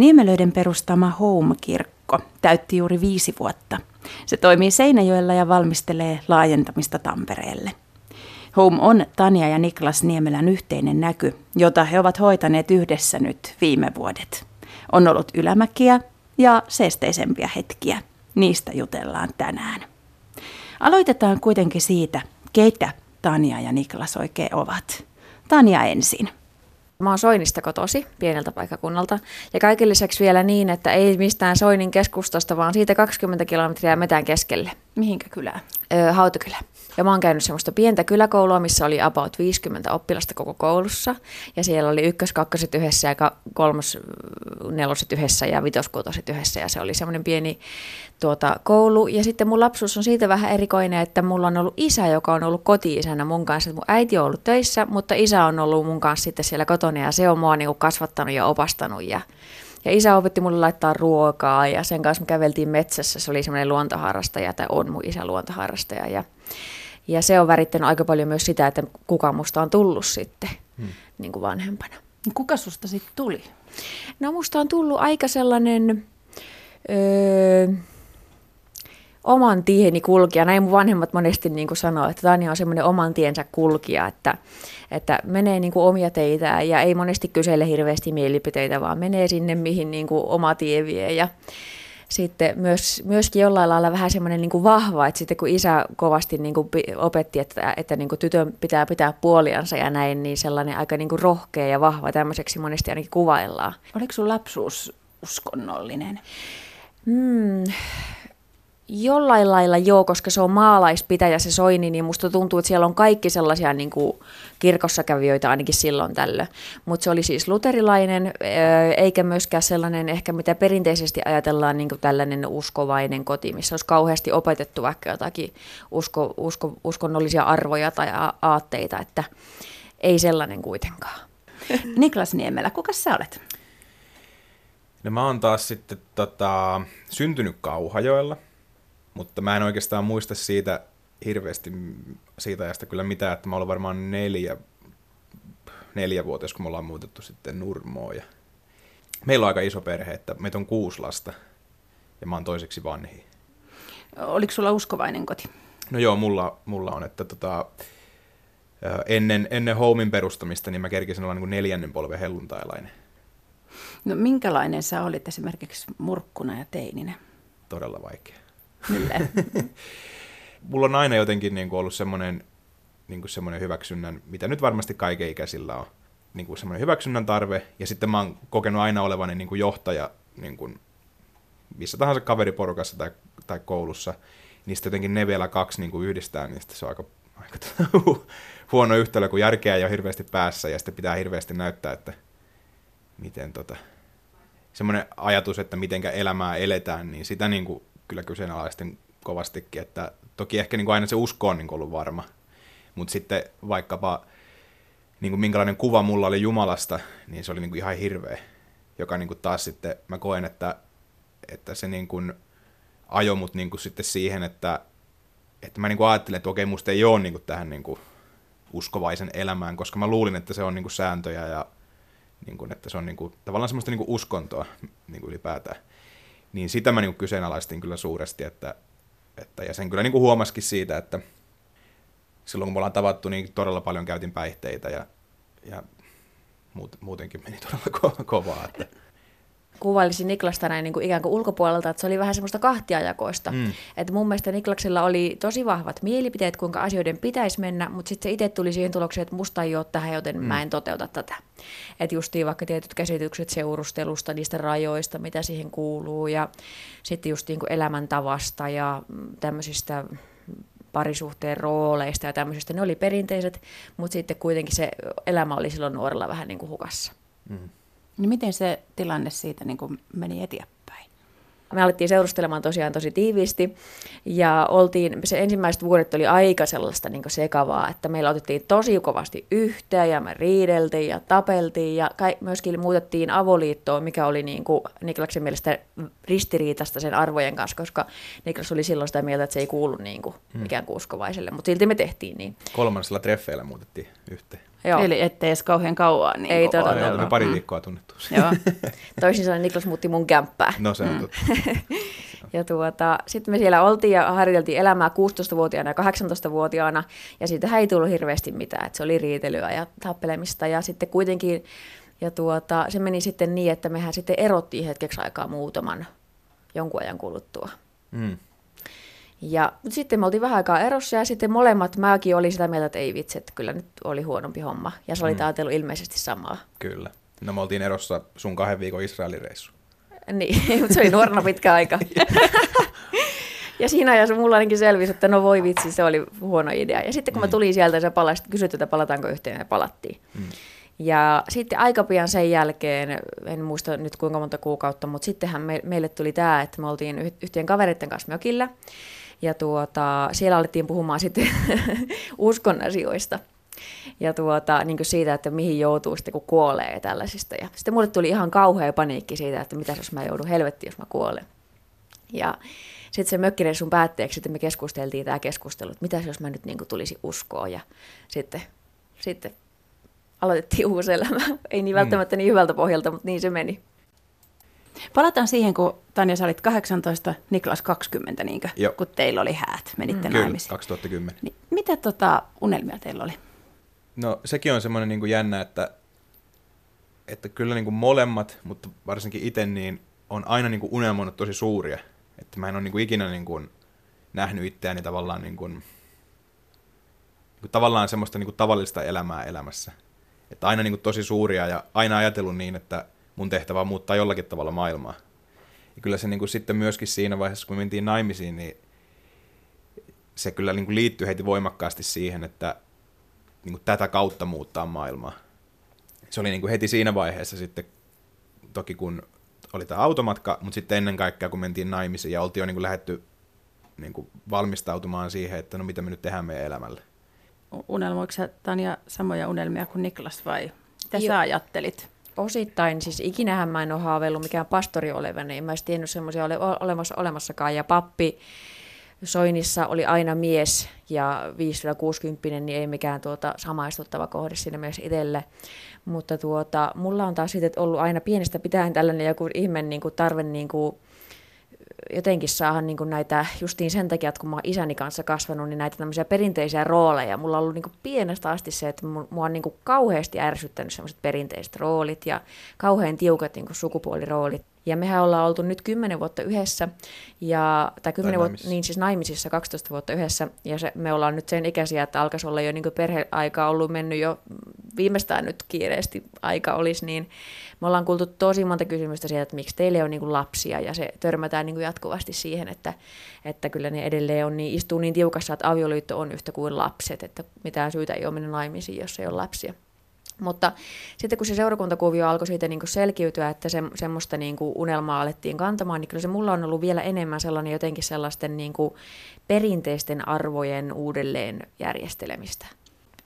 Niemelöiden perustama Home-kirkko täytti juuri viisi vuotta. Se toimii Seinäjoella ja valmistelee laajentamista Tampereelle. Home on Tania ja Niklas Niemelän yhteinen näky, jota he ovat hoitaneet yhdessä nyt viime vuodet. On ollut ylämäkiä ja seesteisempiä hetkiä. Niistä jutellaan tänään. Aloitetaan kuitenkin siitä, keitä Tania ja Niklas oikein ovat. Tania ensin. Mä oon Soinista kotosi, pieneltä paikakunnalta. Ja kaiken lisäksi vielä niin, että ei mistään Soinin keskustasta, vaan siitä 20 kilometriä metään keskelle. Mihinkä kylään? Öö, Hautakylä. Ja mä oon käynyt semmoista pientä kyläkoulua, missä oli about 50 oppilasta koko koulussa. Ja siellä oli ykkös, kakkoset yhdessä ja kolmos, neloset yhdessä ja vitoskuutoset yhdessä. Ja se oli semmoinen pieni tuota, koulu. Ja sitten mun lapsuus on siitä vähän erikoinen, että mulla on ollut isä, joka on ollut koti-isänä mun kanssa. Mun äiti on ollut töissä, mutta isä on ollut mun kanssa sitten siellä kotona ja se on mua niin kasvattanut ja opastanut. Ja, ja isä opetti mulle laittaa ruokaa ja sen kanssa me käveltiin metsässä. Se oli semmoinen luontoharrastaja tai on mun isä luontoharrastaja. Ja, ja se on värittänyt aika paljon myös sitä, että kuka musta on tullut sitten hmm. niin kuin vanhempana. Kuka susta sitten tuli? No musta on tullut aika sellainen... Öö, oman tieni kulkija. Näin mun vanhemmat monesti niin kuin sanoo, että Tania on semmoinen oman tiensä kulkija, että, että menee niin kuin omia teitä ja ei monesti kysele hirveästi mielipiteitä, vaan menee sinne, mihin niin kuin oma tie vie. Ja sitten myös, myöskin jollain lailla vähän semmoinen niin kuin vahva, että sitten kun isä kovasti niin kuin opetti, että, että niin kuin tytön pitää pitää puoliansa ja näin, niin sellainen aika niin kuin rohkea ja vahva tämmöiseksi monesti ainakin kuvaillaan. Oliko sun lapsuus uskonnollinen? Hmm, Jollain lailla joo, koska se on maalaispitäjä se Soini, niin musta tuntuu, että siellä on kaikki sellaisia niin kuin kirkossa kävijöitä ainakin silloin tällöin. Mutta se oli siis luterilainen, eikä myöskään sellainen ehkä mitä perinteisesti ajatellaan niin kuin tällainen uskovainen koti, missä olisi kauheasti opetettu vaikka jotakin usko, usko, uskonnollisia arvoja tai aatteita, että ei sellainen kuitenkaan. Niklas Niemelä, kuka sä olet? No mä oon taas sitten tota, syntynyt Kauhajoella – mutta mä en oikeastaan muista siitä hirveästi siitä ajasta kyllä mitään, että mä olen varmaan neljä, neljä vuotta, kun me ollaan muutettu sitten Nurmoon. Ja meillä on aika iso perhe, että meitä on kuusi lasta ja mä oon toiseksi vanhi. Oliko sulla uskovainen koti? No joo, mulla, mulla on, että tota, ennen, ennen Homein perustamista niin mä kerkisin olla niin kuin neljännen polven helluntailainen. No minkälainen sä olit esimerkiksi murkkuna ja teininä? Todella vaikea. Mulla on aina jotenkin niin ollut semmoinen, niin semmoinen hyväksynnän, mitä nyt varmasti kaiken ikäisillä on, niin semmoinen hyväksynnän tarve. Ja sitten mä oon kokenut aina olevani niin johtaja niin kuin missä tahansa kaveriporukassa tai, tai koulussa. Sitten jotenkin ne vielä kaksi niin kuin yhdistää, niin se on aika, aika huono yhtälö, kun järkeä ei ole hirveästi päässä ja sitten pitää hirveästi näyttää, että miten tota, semmoinen ajatus, että mitenkä elämää eletään, niin sitä niin kuin kyllä kyseenalaisten kovastikin, että toki ehkä niin kuin aina se usko on niin kuin ollut varma, mutta sitten vaikkapa niin kuin minkälainen kuva mulla oli Jumalasta, niin se oli niin kuin ihan hirveä, joka niin kuin taas sitten mä koen, että, että se niin kuin ajoi mut niin kuin sitten siihen, että, että mä niin kuin ajattelin, että okei, musta ei ole niin kuin tähän niin kuin uskovaisen elämään, koska mä luulin, että se on niin kuin sääntöjä ja niin kuin, että se on niin kuin, tavallaan semmoista niin kuin uskontoa niin kuin ylipäätään niin sitä mä niin kyseenalaistin kyllä suuresti, että, että ja sen kyllä niin huomasikin siitä, että silloin kun me ollaan tavattu, niin todella paljon käytin päihteitä ja, ja muut, muutenkin meni todella ko- kovaa. Että kuvailisin Niklasta näin niin kuin ikään kuin ulkopuolelta, että se oli vähän semmoista kahtiajakoista. Mm. Että mun mielestä Niklaksella oli tosi vahvat mielipiteet, kuinka asioiden pitäisi mennä, mutta sitten se itse tuli siihen tulokseen, että musta ei ole tähän, joten mm. mä en toteuta tätä. Että justiin vaikka tietyt käsitykset seurustelusta, niistä rajoista, mitä siihen kuuluu, ja sitten just niin kuin elämäntavasta ja tämmöisistä parisuhteen rooleista ja tämmöisistä. Ne oli perinteiset, mutta sitten kuitenkin se elämä oli silloin nuorella vähän niin kuin hukassa. Mm. Niin miten se tilanne siitä niin kuin meni eteenpäin? Me alettiin seurustelemaan tosiaan tosi tiiviisti ja oltiin, se ensimmäiset vuodet oli aika sellaista niin sekavaa, että meillä otettiin tosi kovasti yhteen ja me riideltiin ja tapeltiin ja kai, myöskin muutettiin avoliittoon, mikä oli niin kuin Niklaksen mielestä ristiriitasta sen arvojen kanssa, koska Niklas oli silloin sitä mieltä, että se ei kuulu niin kuin hmm. ikään kuin uskovaiselle, mutta silti me tehtiin niin. Kolmannella treffeillä muutettiin yhteen. Joo. Eli ettei edes kauhean kauan niin Ei todella. Me olemme odotellut. pari Mm. viikkoa tunnettu. Joo. Toisin sanoen Niklas muutti mun kämppää. No se on Mm. totta. Ja tuota, sitten me siellä oltiin ja harjoiteltiin elämää 16-vuotiaana ja 18-vuotiaana, ja siitä ei tullut hirveästi mitään, että se oli riitelyä ja tappelemista, ja sitten kuitenkin, ja tuota, se meni sitten niin, että mehän sitten erottiin hetkeksi aikaa muutaman jonkun ajan kuluttua. Mm. Ja sitten me oltiin vähän aikaa erossa ja sitten molemmat, mäkin oli sitä mieltä, että ei vitsi, että kyllä nyt oli huonompi homma. Ja sä olit Mm. ajatellut ilmeisesti samaa. Kyllä. No me oltiin erossa sun kahden viikon Israelin reissu. Niin, mutta se oli nuorena pitkä aika. ja siinä ajassa mulla ainakin selvisi, että no voi vitsi, se oli huono idea. Ja sitten kun mä Mm. tulin sieltä, sä palasit, kysyt, että palataanko yhteen, ja palattiin. Mm. Ja sitten aika pian sen jälkeen, en muista nyt kuinka monta kuukautta, mutta sittenhän me, meille tuli tämä, että me oltiin yh- yhteen kavereiden kanssa mökillä. Ja tuota, siellä alettiin puhumaan sitten uskon asioista. Ja tuota, niin siitä, että mihin joutuu sitten, kun kuolee ja tällaisista. Ja sitten mulle tuli ihan kauhea paniikki siitä, että mitä jos mä joudun helvettiin, jos mä kuolen. Ja sitten se mökkireissun päätteeksi sitten me keskusteltiin tämä keskustelu, että mitä jos mä nyt niin kuin tulisi uskoa. Ja sitten, sitten aloitettiin uusi elämä. Ei niin välttämättä niin hyvältä pohjalta, mutta niin se meni. Palataan siihen, kun Tanja sä olit 18, Niklas 20, niinkö? Joo. kun teillä oli häät, menitte Kyllä, naimisiin. 2010. Niin, mitä tota unelmia teillä oli? No sekin on semmoinen niin kuin jännä, että, että kyllä niin kuin molemmat, mutta varsinkin itse, niin on aina niin kuin unelmoinut tosi suuria. Että mä en ole niin kuin ikinä niin kuin nähnyt itseäni tavallaan, niin kuin, niin kuin tavallaan semmoista niin kuin tavallista elämää elämässä. Että aina niin kuin tosi suuria ja aina ajatellut niin, että mun tehtävä on muuttaa jollakin tavalla maailmaa. Ja kyllä se niin kuin sitten myöskin siinä vaiheessa, kun me mentiin naimisiin, niin se kyllä niin kuin liittyy heti voimakkaasti siihen, että niin kuin tätä kautta muuttaa maailmaa. Se oli niin kuin heti siinä vaiheessa sitten, toki kun oli tämä automatka, mutta sitten ennen kaikkea kun mentiin naimisiin ja oltiin jo niin kuin lähdetty niin kuin valmistautumaan siihen, että no mitä me nyt tehdään meidän elämälle. Unelmoiko sä, Tanja samoja unelmia kuin Niklas vai mitä Joo. sä ajattelit? Osittain, siis ikinähän mä en ole haaveillut mikään pastori olevan, en mä edes tiennyt semmoisia ole, olemassa, olemassakaan. Ja pappi Soinissa oli aina mies ja 5-60, niin ei mikään tuota samaistuttava kohde siinä mielessä itselle. Mutta tuota, mulla on taas sitten ollut aina pienestä pitäen tällainen joku ihme niin kuin tarve niin kuin, jotenkin saada niin kuin näitä, justiin sen takia, että kun mä oon isäni kanssa kasvanut, niin näitä tämmöisiä perinteisiä rooleja. Mulla on ollut niin kuin pienestä asti se, että mu- mua on niin kuin kauheasti ärsyttänyt semmoiset perinteiset roolit ja kauhean tiukat niin kuin sukupuoliroolit. Ja mehän ollaan oltu nyt 10 vuotta yhdessä, ja, tai 10 vuotta, naimisissa. niin siis naimisissa 12 vuotta yhdessä, ja se, me ollaan nyt sen ikäisiä, että alkaisi olla jo niin perheaika ollut mennyt jo viimeistään nyt kiireesti aika olisi, niin me ollaan kuultu tosi monta kysymystä siitä, että miksi teille on niin lapsia, ja se törmätään niin jatkuvasti siihen, että, että kyllä ne edelleen on niin, istuu niin tiukassa, että avioliitto on yhtä kuin lapset, että mitään syytä ei ole mennä naimisiin, jos ei ole lapsia. Mutta sitten kun se seurakuntakuvio alkoi siitä niin kuin selkiytyä, että se, semmoista niin kuin unelmaa alettiin kantamaan, niin kyllä se mulla on ollut vielä enemmän sellainen jotenkin sellaisten niin kuin perinteisten arvojen uudelleen järjestelemistä.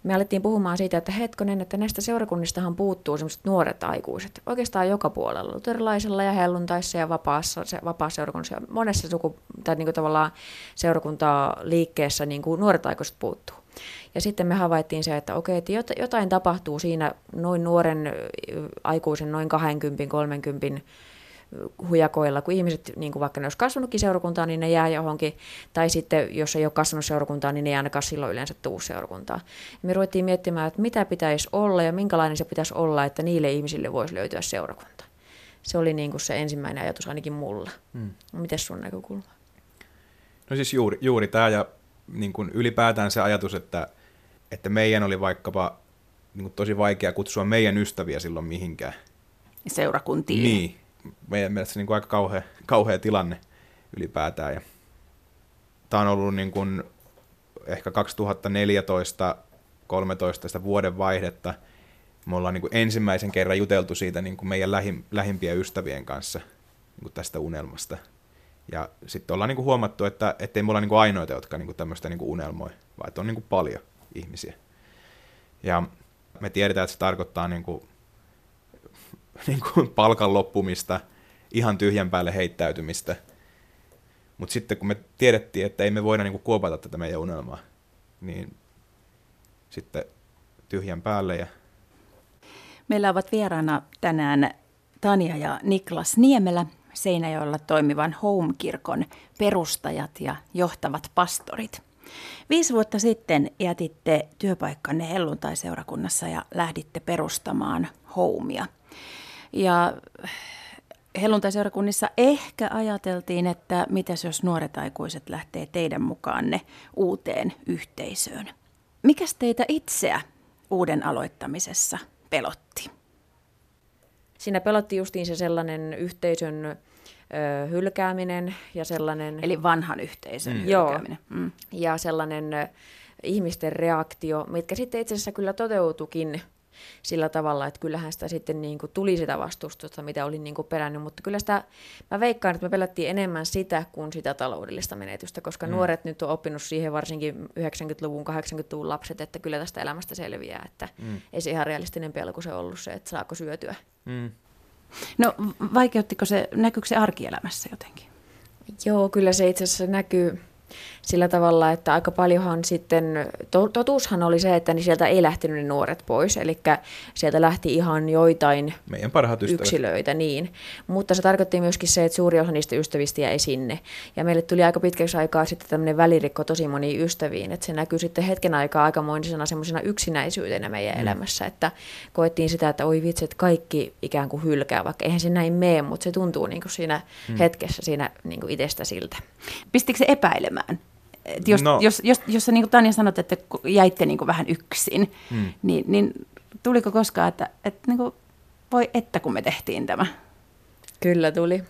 Me alettiin puhumaan siitä, että hetkonen, että näistä seurakunnistahan puuttuu semmoiset nuoret aikuiset. Oikeastaan joka puolella, luterilaisella ja helluntaissa ja vapaassa, se, vapaassa seurakunnassa. Monessa suku, tai niin kuin tavallaan seurakuntaliikkeessä niin kuin nuoret aikuiset puuttuu. Ja sitten me havaittiin se, että okei, että jot- jotain tapahtuu siinä noin nuoren aikuisen, noin 20-30 hujakoilla, kun ihmiset, niin kuin vaikka ne olisi kasvanutkin seurakuntaan, niin ne jää johonkin, tai sitten jos ei ole kasvanut seurakuntaan, niin ne ei ainakaan silloin yleensä tuu seurakuntaan. Ja me ruvettiin miettimään, että mitä pitäisi olla ja minkälainen se pitäisi olla, että niille ihmisille voisi löytyä seurakunta. Se oli niin kuin se ensimmäinen ajatus ainakin mulla. Hmm. Miten sun näkökulma? No siis juuri, juuri tämä ja niin kuin ylipäätään se ajatus, että, että meidän oli vaikkapa niin kuin tosi vaikea kutsua meidän ystäviä silloin mihinkään. Seurakuntiin. Niin, meidän mielestä niin kuin aika kauhea, kauhea tilanne ylipäätään. Ja tämä on ollut niin kuin ehkä 2014 13 sitä vuoden vaihdetta. Me ollaan niin kuin ensimmäisen kerran juteltu siitä niin kuin meidän lähim, lähimpien ystävien kanssa niin kuin tästä unelmasta. Ja sitten ollaan niin kuin huomattu, että ei me olla niin kuin ainoita, jotka niin kuin tämmöistä niin kuin unelmoi, vaan että on niin kuin paljon ihmisiä. Ja me tiedetään, että se tarkoittaa niin kuin niin kuin palkan loppumista, ihan tyhjän päälle heittäytymistä. Mutta sitten kun me tiedettiin, että ei me voida niin kuin kuopata tätä meidän unelmaa, niin sitten tyhjän päälle. Ja... Meillä ovat vieraana tänään Tania ja Niklas Niemelä, Seinäjoella toimivan Home-kirkon perustajat ja johtavat pastorit. Viisi vuotta sitten jätitte työpaikkanne helluntai-seurakunnassa ja lähditte perustamaan Homea. Ja helluntai-seurakunnissa ehkä ajateltiin, että mitäs jos nuoret aikuiset lähtee teidän mukaanne uuteen yhteisöön. Mikäs teitä itseä uuden aloittamisessa pelotti? Siinä pelotti justiin se sellainen yhteisön ö, hylkääminen ja sellainen... Eli vanhan yhteisön Mm. hylkääminen. Mm. ja sellainen ihmisten reaktio, mitkä sitten itse asiassa kyllä toteutukin sillä tavalla, että kyllähän sitä sitten niin kuin tuli sitä vastustusta, mitä olin niin kuin perännyt, mutta kyllä sitä, mä veikkaan, että me pelättiin enemmän sitä kuin sitä taloudellista menetystä, koska mm. nuoret nyt on oppinut siihen varsinkin 90-luvun, 80-luvun lapset, että kyllä tästä elämästä selviää, että mm. ei se ihan realistinen pelko se ollut se, että saako syötyä. Mm. No vaikeuttiko se, näkyykö se arkielämässä jotenkin? Joo, kyllä se itse asiassa näkyy sillä tavalla, että aika paljonhan sitten, to, totuushan oli se, että niin sieltä ei lähtenyt ne nuoret pois, eli sieltä lähti ihan joitain Meidän parhaat ystävät. yksilöitä, niin. Mutta se tarkoitti myöskin se, että suuri osa niistä ystävistä jäi sinne. Ja meille tuli aika pitkäksi aikaa sitten tämmöinen välirikko tosi moniin ystäviin, että se näkyy sitten hetken aikaa aikamoisena semmoisena yksinäisyytenä meidän mm. elämässä, että koettiin sitä, että oi vitsi, että kaikki ikään kuin hylkää, vaikka eihän se näin mene, mutta se tuntuu niin kuin siinä mm. hetkessä siinä niin kuin itsestä siltä. Pistikö se epäilemään? Et jos, No. jos, jos, jos sä niin kuin Tanja sanot, että jäitte niin kuin vähän yksin, Mm. mm. niin, niin tuliko koskaan, että, että niin kuin, voi että kun me tehtiin tämä? Kyllä tuli.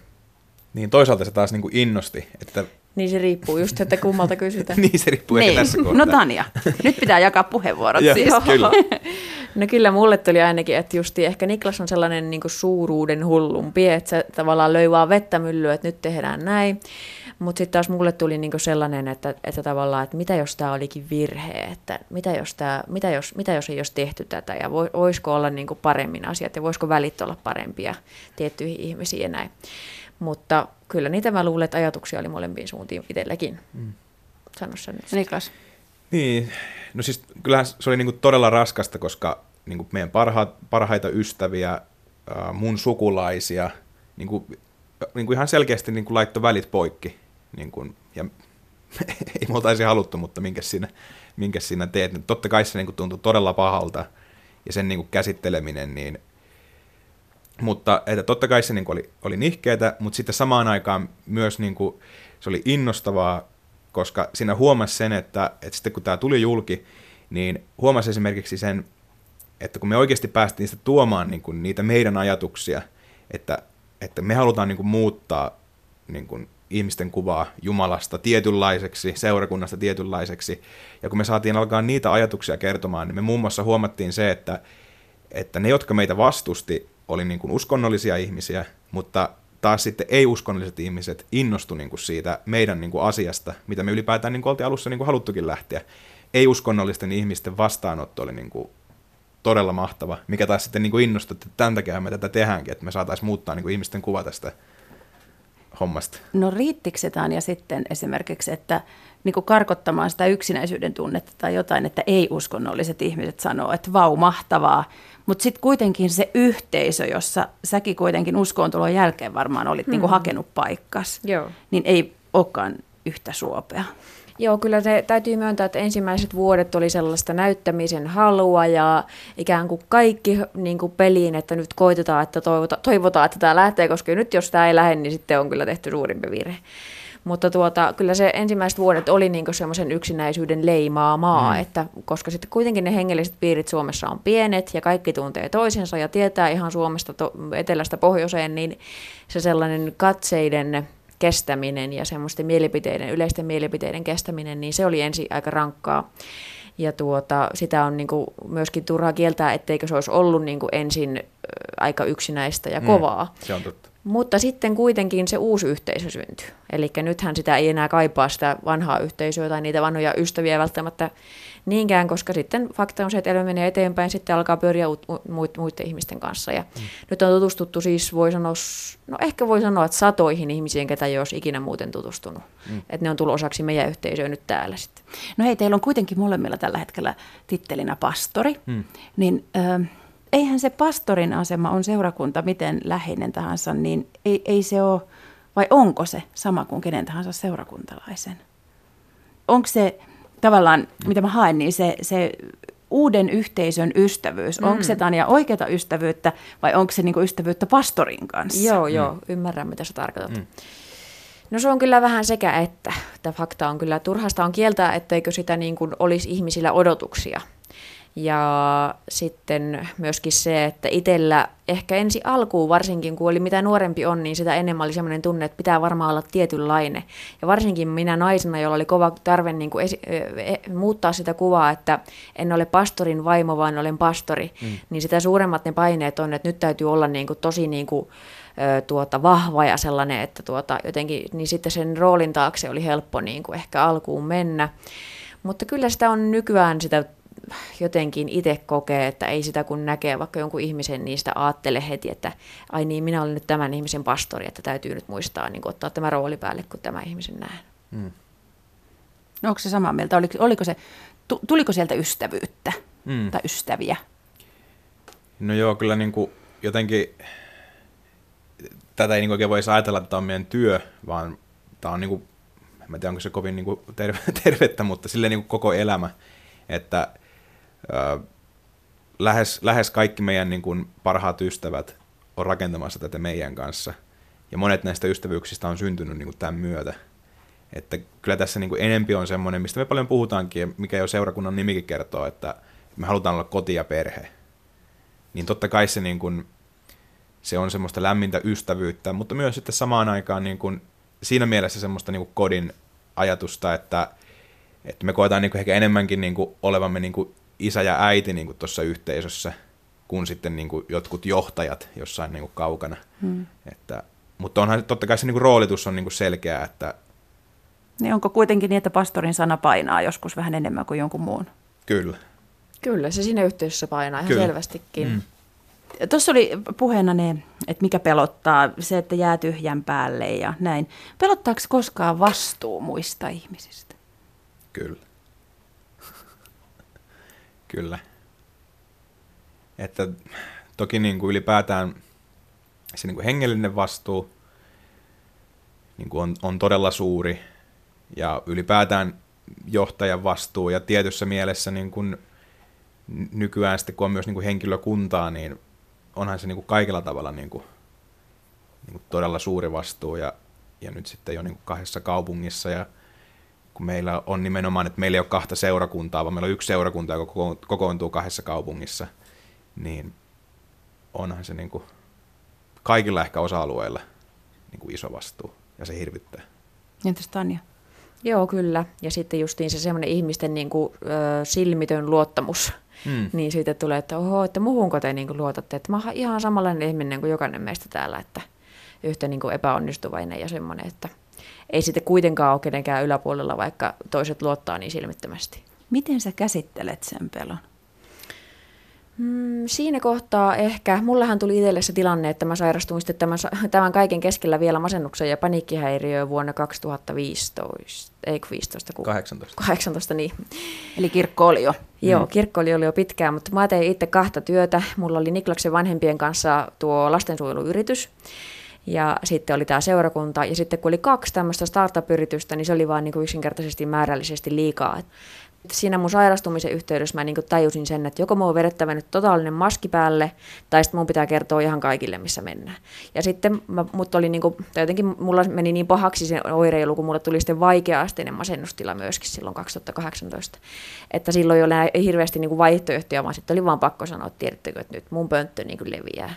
Niin toisaalta se taas niin kuin innosti, että Niin se riippuu just, että kummalta kysytään. niin se riippuu ehkä tässä kohtaa. No Tanja, nyt pitää jakaa puheenvuorot Joo, siis. kyllä. No kyllä mulle tuli ainakin, että justi ehkä Niklas on sellainen niin suuruuden hullumpi, että se tavallaan löi vaan vettä myllyä, että nyt tehdään näin. Mutta sitten taas mulle tuli niinku sellainen, että, että tavallaan, että mitä jos tämä olikin virhe, että mitä jos, tää, mitä jos, mitä jos ei olisi tehty tätä ja voi- voisiko olla niinku paremmin asiat ja voisiko välit olla parempia tiettyihin ihmisiin ja näin. Mutta kyllä niitä mä luulen, että ajatuksia oli molempiin suuntiin itselläkin. Mm. Sano sä nyt. Niklas. Niin, no siis kyllähän se oli niinku todella raskasta, koska niinku meidän parhaat, parhaita ystäviä, mun sukulaisia, niinku, niinku ihan selkeästi niinku laittoi välit poikki. Niinku, ja ei me oltaisi haluttu, mutta minkä siinä, minkä siinä teet. Niin totta kai se niinku tuntui todella pahalta ja sen niinku käsitteleminen, niin mutta että totta kai se niin oli, oli nihkeetä, mutta sitten samaan aikaan myös niin kuin, se oli innostavaa, koska siinä huomasi sen, että, että sitten kun tämä tuli julki, niin huomasi esimerkiksi sen, että kun me oikeasti päästiin sitä tuomaan niin kuin niitä meidän ajatuksia, että, että me halutaan niin kuin muuttaa niin kuin ihmisten kuvaa Jumalasta tietynlaiseksi, seurakunnasta tietynlaiseksi, ja kun me saatiin alkaa niitä ajatuksia kertomaan, niin me muun muassa huomattiin se, että, että ne, jotka meitä vastusti, oli niin kuin uskonnollisia ihmisiä, mutta taas sitten ei-uskonnolliset ihmiset innostu niin kuin siitä meidän niin kuin asiasta, mitä me ylipäätään niin kuin oltiin alussa niin kuin haluttukin lähteä. Ei-uskonnollisten ihmisten vastaanotto oli niin kuin todella mahtava, mikä taas sitten niin kuin innostui, että tämän takia me tätä tehdäänkin, että me saataisiin muuttaa niin kuin ihmisten kuva tästä hommasta. No riittikö se Tanja sitten esimerkiksi, että niin kuin karkottamaan sitä yksinäisyyden tunnetta tai jotain, että ei-uskonnolliset ihmiset sanoo, että vau, mahtavaa. Mutta sitten kuitenkin se yhteisö, jossa säkin kuitenkin uskontulon jälkeen varmaan olit niin kuin hakenut paikkas, Joo. niin ei olekaan yhtä suopea. Joo, kyllä se täytyy myöntää, että ensimmäiset vuodet oli sellaista näyttämisen halua ja ikään kuin kaikki niin kuin peliin, että nyt koitetaan, että toivota, toivotaan, että tämä lähtee, koska nyt jos tämä ei lähde, niin sitten on kyllä tehty suurimpi virhe. Mutta tuota, kyllä se ensimmäiset vuodet oli niin semmoisen yksinäisyyden leimaamaa, mm. että koska sitten kuitenkin ne hengelliset piirit Suomessa on pienet ja kaikki tuntee toisensa ja tietää ihan Suomesta to, etelästä pohjoiseen, niin se sellainen katseiden kestäminen ja semmoisten mielipiteiden, yleisten mielipiteiden kestäminen, niin se oli ensin aika rankkaa. Ja tuota, sitä on niinku myöskin turhaa kieltää, etteikö se olisi ollut niinku ensin ö, aika yksinäistä ja kovaa. Se on totta. Mutta sitten kuitenkin se uusi yhteisö syntyi. Eli nythän sitä ei enää kaipaa sitä vanhaa yhteisöä tai niitä vanhoja ystäviä välttämättä niinkään, koska sitten fakta on se, että elämä menee eteenpäin, sitten alkaa pyöriä muiden ihmisten kanssa. Ja mm. nyt on tutustuttu siis, voi sanoa, no ehkä voi sanoa, että satoihin ihmisiin, ketä ei olisi ikinä muuten tutustunut. Mm. Että ne on tullut osaksi meidän yhteisöä nyt täällä sitten. No hei, teillä on kuitenkin molemmilla tällä hetkellä tittelinä pastori, mm. niin... Äh, eihän se pastorin asema on seurakunta miten läheinen tahansa, niin ei, ei se ole, vai onko se sama kuin kenen tahansa seurakuntalaisen? Onko se tavallaan, mitä mä haen, niin se, se uuden yhteisön ystävyys, mm. onko se Tanja oikeata ystävyyttä vai onko se niinku ystävyyttä pastorin kanssa? Joo, mm. joo, ymmärrän mitä sä tarkoitat. Mm. No se on kyllä vähän sekä että. Tämä fakta on kyllä, turhasta on kieltää, etteikö sitä niin kuin olisi ihmisillä odotuksia – ja sitten myöskin se, että itsellä ehkä ensi alkuun varsinkin, kun oli mitä nuorempi on, niin sitä enemmän oli sellainen tunne, että pitää varmaan olla tietynlainen. Ja varsinkin minä naisena, jolla oli kova tarve niin kuin esi- e- muuttaa sitä kuvaa, että en ole pastorin vaimo, vaan olen pastori, mm. niin sitä suuremmat ne paineet on, että nyt täytyy olla niin kuin tosi niin kuin, tuota, vahva ja sellainen, että tuota, jotenkin, niin sitten sen roolin taakse oli helppo niin kuin ehkä alkuun mennä. Mutta kyllä sitä on nykyään sitä jotenkin itse kokee, että ei sitä kun näkee vaikka jonkun ihmisen, niin sitä ajattele heti, että ai niin, minä olen nyt tämän ihmisen pastori, että täytyy nyt muistaa niin ottaa tämä rooli päälle, kun tämä ihmisen näen. Hmm. No onko se samaa mieltä? Oliko, oliko se, tuliko sieltä ystävyyttä hmm. tai ystäviä? No joo, kyllä niin kuin jotenkin tätä ei niin oikein voisi ajatella, että tämä on meidän työ, vaan tämä on niin kuin, en tiedä onko se kovin niin kuin terve, tervettä, mutta silleen niin kuin koko elämä, että lähes, lähes kaikki meidän niin kuin, parhaat ystävät on rakentamassa tätä meidän kanssa. Ja monet näistä ystävyyksistä on syntynyt niin kuin, tämän myötä. Että kyllä tässä niin kuin, enempi on semmoinen, mistä me paljon puhutaankin, mikä jo seurakunnan nimikin kertoo, että me halutaan olla koti ja perhe. Niin totta kai se, niin kuin, se on semmoista lämmintä ystävyyttä, mutta myös sitten samaan aikaan niin kuin, siinä mielessä semmoista niin kuin, kodin ajatusta, että, että me koetaan niin kuin, ehkä enemmänkin niin kuin, olevamme niin kuin, isä ja äiti niin tuossa yhteisössä, kuin sitten niin kuin jotkut johtajat jossain niin kuin kaukana. Hmm. Että, mutta onhan totta kai se niin kuin roolitus on niin kuin selkeä, että... Niin onko kuitenkin niin, että pastorin sana painaa joskus vähän enemmän kuin jonkun muun? Kyllä. Kyllä, se siinä yhteisössä painaa ihan Kyllä. selvästikin. Mm. Tuossa oli puheena ne, että mikä pelottaa, se, että jää tyhjän päälle ja näin. Pelottaako koskaan vastuu muista ihmisistä? Kyllä. Kyllä. Että toki niin kuin ylipäätään se niin kuin hengellinen vastuu niin kuin on, on todella suuri ja ylipäätään johtajan vastuu ja tietyssä mielessä niin kuin nykyään sitten kun on myös niin kuin henkilökuntaa, niin onhan se niin kuin kaikella tavalla niin kuin, niin kuin todella suuri vastuu ja, ja nyt sitten jo niin kuin kahdessa kaupungissa ja kun meillä on nimenomaan, että meillä ei ole kahta seurakuntaa, vaan meillä on yksi seurakunta, joka kokoontuu kahdessa kaupungissa, niin onhan se niin kuin kaikilla ehkä osa-alueilla niin kuin iso vastuu, ja se hirvittää. Entäs Tanja? Joo, kyllä. Ja sitten justiin se semmoinen ihmisten niin kuin, ö, silmitön luottamus, hmm. niin siitä tulee, että oho, että muhunko te niin kuin luotatte, että mä oon ihan samanlainen ihminen kuin jokainen meistä täällä, että yhtä niin kuin epäonnistuvainen ja semmoinen, että – ei sitten kuitenkaan ole kenenkään yläpuolella, vaikka toiset luottaa niin silmittömästi. Miten sä käsittelet sen pelon? Mm, siinä kohtaa ehkä, mullahan tuli itselle se tilanne, että mä sairastuin sitten tämän, tämän kaiken keskellä vielä masennuksen ja paniikkihäiriöön vuonna 2015, ei 15, kun 18. 18, niin. Eli kirkko oli jo. Joo, mm. kirkko oli jo pitkään, mutta mä tein itse kahta työtä. Mulla oli Niklaksen vanhempien kanssa tuo lastensuojeluyritys. Ja sitten oli tämä seurakunta, ja sitten kun oli kaksi tämmöistä startup-yritystä, niin se oli vaan niin kuin yksinkertaisesti määrällisesti liikaa. Siinä mun sairastumisen yhteydessä mä niin kuin tajusin sen, että joko mun on vedettävä nyt totaalinen maski päälle, tai sitten mun pitää kertoa ihan kaikille, missä mennään. Ja sitten mä, mut oli niin kuin, tai jotenkin mulla meni niin pahaksi se oireilu, kun mulle tuli sitten vaikea-asteinen masennustila myöskin silloin 2018. Että silloin ei ole hirveästi niin kuin vaihtoehtoja, vaan sitten oli vaan pakko sanoa, että tiedättekö, että nyt mun pönttö niin kuin leviää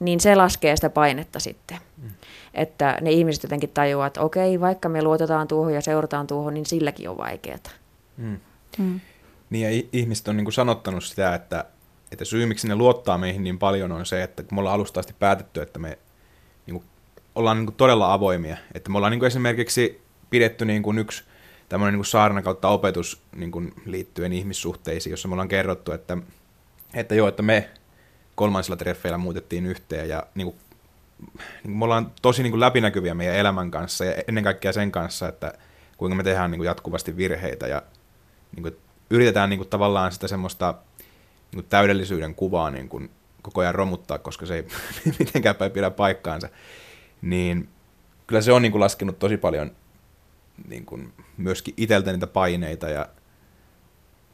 niin se laskee sitä painetta sitten. Mm. Että ne ihmiset jotenkin tajuavat, että okei, vaikka me luotetaan tuohon ja seurataan tuohon, niin silläkin on vaikeaa. Mm. Mm. Niin ja ihmiset on niin kuin sanottanut sitä, että, että syy miksi ne luottaa meihin niin paljon on se, että kun me ollaan alusta asti päätetty, että me niin kuin ollaan niin kuin todella avoimia. Että me ollaan niin kuin esimerkiksi pidetty niin kuin yksi tämmöinen niin kuin saarna kautta opetus niin kuin liittyen ihmissuhteisiin, jossa me ollaan kerrottu, että, että joo, että me kolmansilla treffeillä muutettiin yhteen ja niin kuin, niin kuin me ollaan tosi niin kuin läpinäkyviä meidän elämän kanssa ja ennen kaikkea sen kanssa, että kuinka me tehdään niin kuin jatkuvasti virheitä ja niin kuin, yritetään niin kuin, tavallaan sitä semmoista niin kuin täydellisyyden kuvaa niin kuin, koko ajan romuttaa, koska se ei mitenkään päin pidä paikkaansa, niin kyllä se on niin kuin, laskenut tosi paljon niin kuin, myöskin itseltä niitä paineita ja,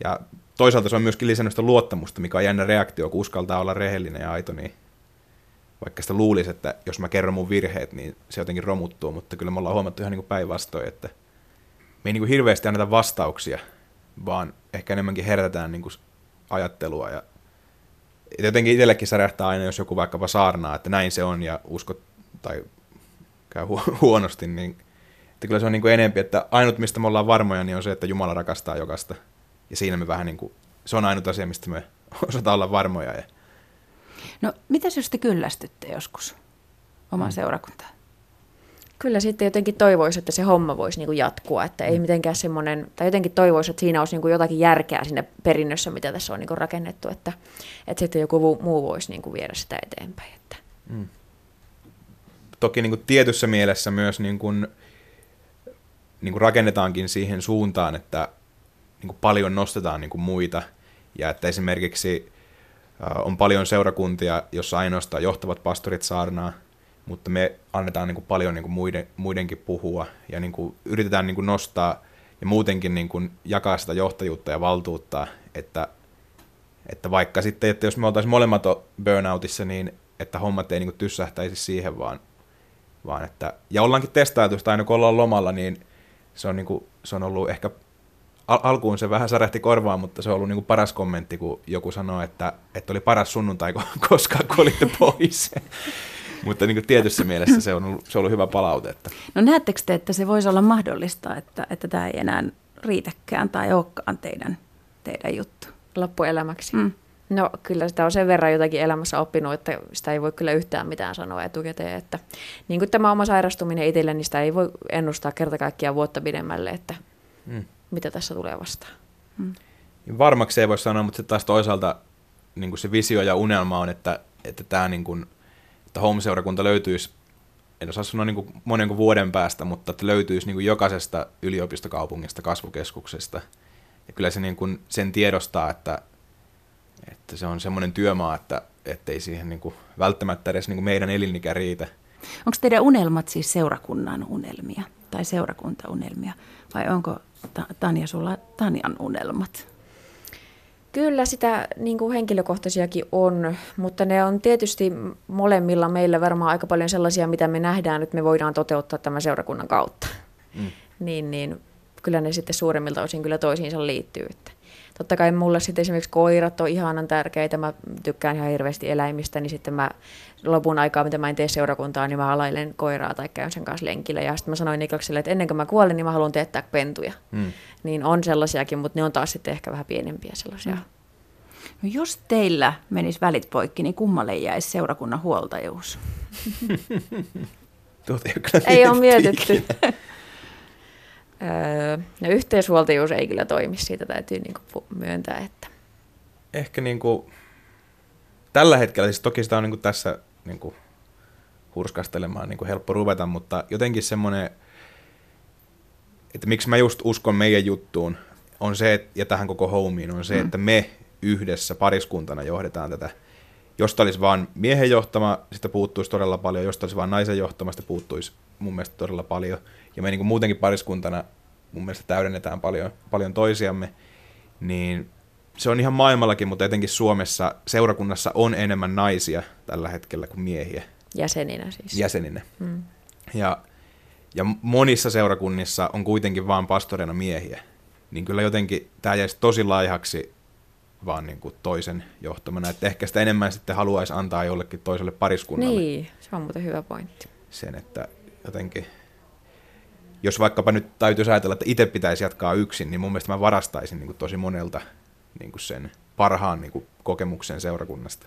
ja toisaalta se on myöskin lisännyt sitä luottamusta, mikä on jännä reaktio, kun uskaltaa olla rehellinen ja aito, niin vaikka sitä luulisi, että jos mä kerron mun virheet, niin se jotenkin romuttuu, mutta kyllä me ollaan huomattu ihan niin päinvastoin, että me ei niin hirveästi anneta vastauksia, vaan ehkä enemmänkin herätetään niin ajattelua ja jotenkin itsellekin särähtää aina, jos joku vaikkapa saarnaa, että näin se on ja uskot tai käy hu- huonosti, niin että kyllä se on niin enempi, että ainut mistä me ollaan varmoja, niin on se, että Jumala rakastaa jokasta. Ja siinä me vähän niin kuin, se on ainut asia, mistä me osataan olla varmoja. Ja... No, mitä jos te kyllästytte joskus omaan hmm. seurakuntaan? Kyllä sitten jotenkin toivoisi, että se homma voisi niin kuin jatkua, että ei mm. mitenkään semmoinen, tai jotenkin toivoisi, että siinä olisi niin kuin jotakin järkeä siinä perinnössä, mitä tässä on niin kuin rakennettu, että, että sitten joku muu voisi niin kuin viedä sitä eteenpäin. Että. Mm. Toki niin kuin tietyssä mielessä myös niin kuin, niin kuin rakennetaankin siihen suuntaan, että niin kuin paljon nostetaan niin kuin muita, ja että esimerkiksi on paljon seurakuntia, jossa ainoastaan johtavat pastorit saarnaa, mutta me annetaan niin kuin paljon niin kuin muiden, muidenkin puhua. Ja niin kuin yritetään niin kuin nostaa ja muutenkin niin kuin jakaa sitä johtajuutta ja valtuutta, että, että vaikka sitten, että jos me oltaisiin molemmat burnoutissa, niin että hommat ei niin kuin tyssähtäisi siihen, vaan, vaan että, ja ollaankin testailtu aina kun ollaan lomalla, niin se on, niin kuin, se on ollut ehkä al- alkuun se vähän särähti korvaan, mutta se on ollut niin kuin paras kommentti, kun joku sanoi, että, että oli paras sunnuntai koskaan, kun olitte pois. Mutta niin kuin tietyssä mielessä se on, ollut, se on ollut hyvä palaute. Että. No näettekö te, että se voisi olla mahdollista, että, että tämä ei enää riitäkään tai olekaan teidän, teidän juttu? Loppuelämäksi? Mm. No kyllä sitä on sen verran jotakin elämässä oppinut, että sitä ei voi kyllä yhtään mitään sanoa etukäteen. Että, niin kuin tämä oma sairastuminen itselle, niin sitä ei voi ennustaa kerta kaikkiaan vuotta pidemmälle, että mm. Mitä tässä tulee vastaan. Mm. Varmaksi ei voi sanoa, mutta sitten taas toisaalta niin kuin se visio ja unelma on, että, että tämä niin kuin – että home-seurakunta löytyisi, en osaa sanoa niin kuin monen kuin vuoden päästä, mutta että löytyisi niin kuin jokaisesta yliopistokaupungista, kasvukeskuksesta. Ja kyllä se niin kuin sen tiedostaa, että, että se on semmoinen työmaa, että ei siihen niin kuin välttämättä edes niin kuin meidän elinikä riitä. Onko teidän unelmat siis seurakunnan unelmia tai seurakuntaunelmia vai onko Tanja sulla Tanjan unelmat? Kyllä sitä niin kuin henkilökohtaisiakin on, mutta ne on tietysti molemmilla meillä varmaan aika paljon sellaisia, mitä me nähdään, että me voidaan toteuttaa tämän seurakunnan kautta. Mm. Niin, niin kyllä ne sitten suuremmilta osin kyllä toisiinsa liittyy. Että totta kai mulle sitten esimerkiksi koirat on ihanan tärkeitä, mä tykkään ihan hirveästi eläimistä, niin sitten mä lopun aikaa, mitä mä en tee seurakuntaa, niin mä alailen koiraa tai käyn sen kanssa lenkillä. Ja sitten mä sanoin Niklakselle, että ennen kuin mä kuolen, niin mä haluan teettää pentuja. Mm. Niin on sellaisiakin, mutta ne on taas sitten ehkä vähän pienempiä sellaisia. Mm. No jos teillä menisi välit poikki, niin kummalle jäisi seurakunnan huoltajuus? ei ole mietitty. No yhteishuoltajuus ei kyllä toimi, siitä täytyy niinku myöntää. Että. Ehkä niinku, tällä hetkellä, siis toki sitä on niinku tässä niinku, hurskastelemaan niinku helppo ruveta, mutta jotenkin semmoinen, että miksi mä just uskon meidän juttuun, on se, ja tähän koko homeen, on se, mm. että me yhdessä pariskuntana johdetaan tätä. Josta olisi vain miehen johtama, sitä puuttuisi todella paljon. Josta olisi vain naisen johtama, sitä puuttuisi mun mielestä todella paljon. Ja me niin kuin muutenkin pariskuntana mun mielestä täydennetään paljon, paljon toisiamme. Niin se on ihan maailmallakin, mutta etenkin Suomessa seurakunnassa on enemmän naisia tällä hetkellä kuin miehiä. Jäseninä siis. Jäseninä. Hmm. Ja, ja monissa seurakunnissa on kuitenkin vain pastoreina miehiä. Niin kyllä jotenkin tämä jäisi tosi laihaksi vaan niin kuin toisen johtamana. Että ehkä sitä enemmän sitten haluaisi antaa jollekin toiselle pariskunnalle. Niin, se on muuten hyvä pointti. Sen, että jotenkin, jos vaikkapa nyt täytyisi ajatella, että itse pitäisi jatkaa yksin, niin mun mielestä mä varastaisin niin kuin tosi monelta niin kuin sen parhaan niin kuin kokemuksen seurakunnasta.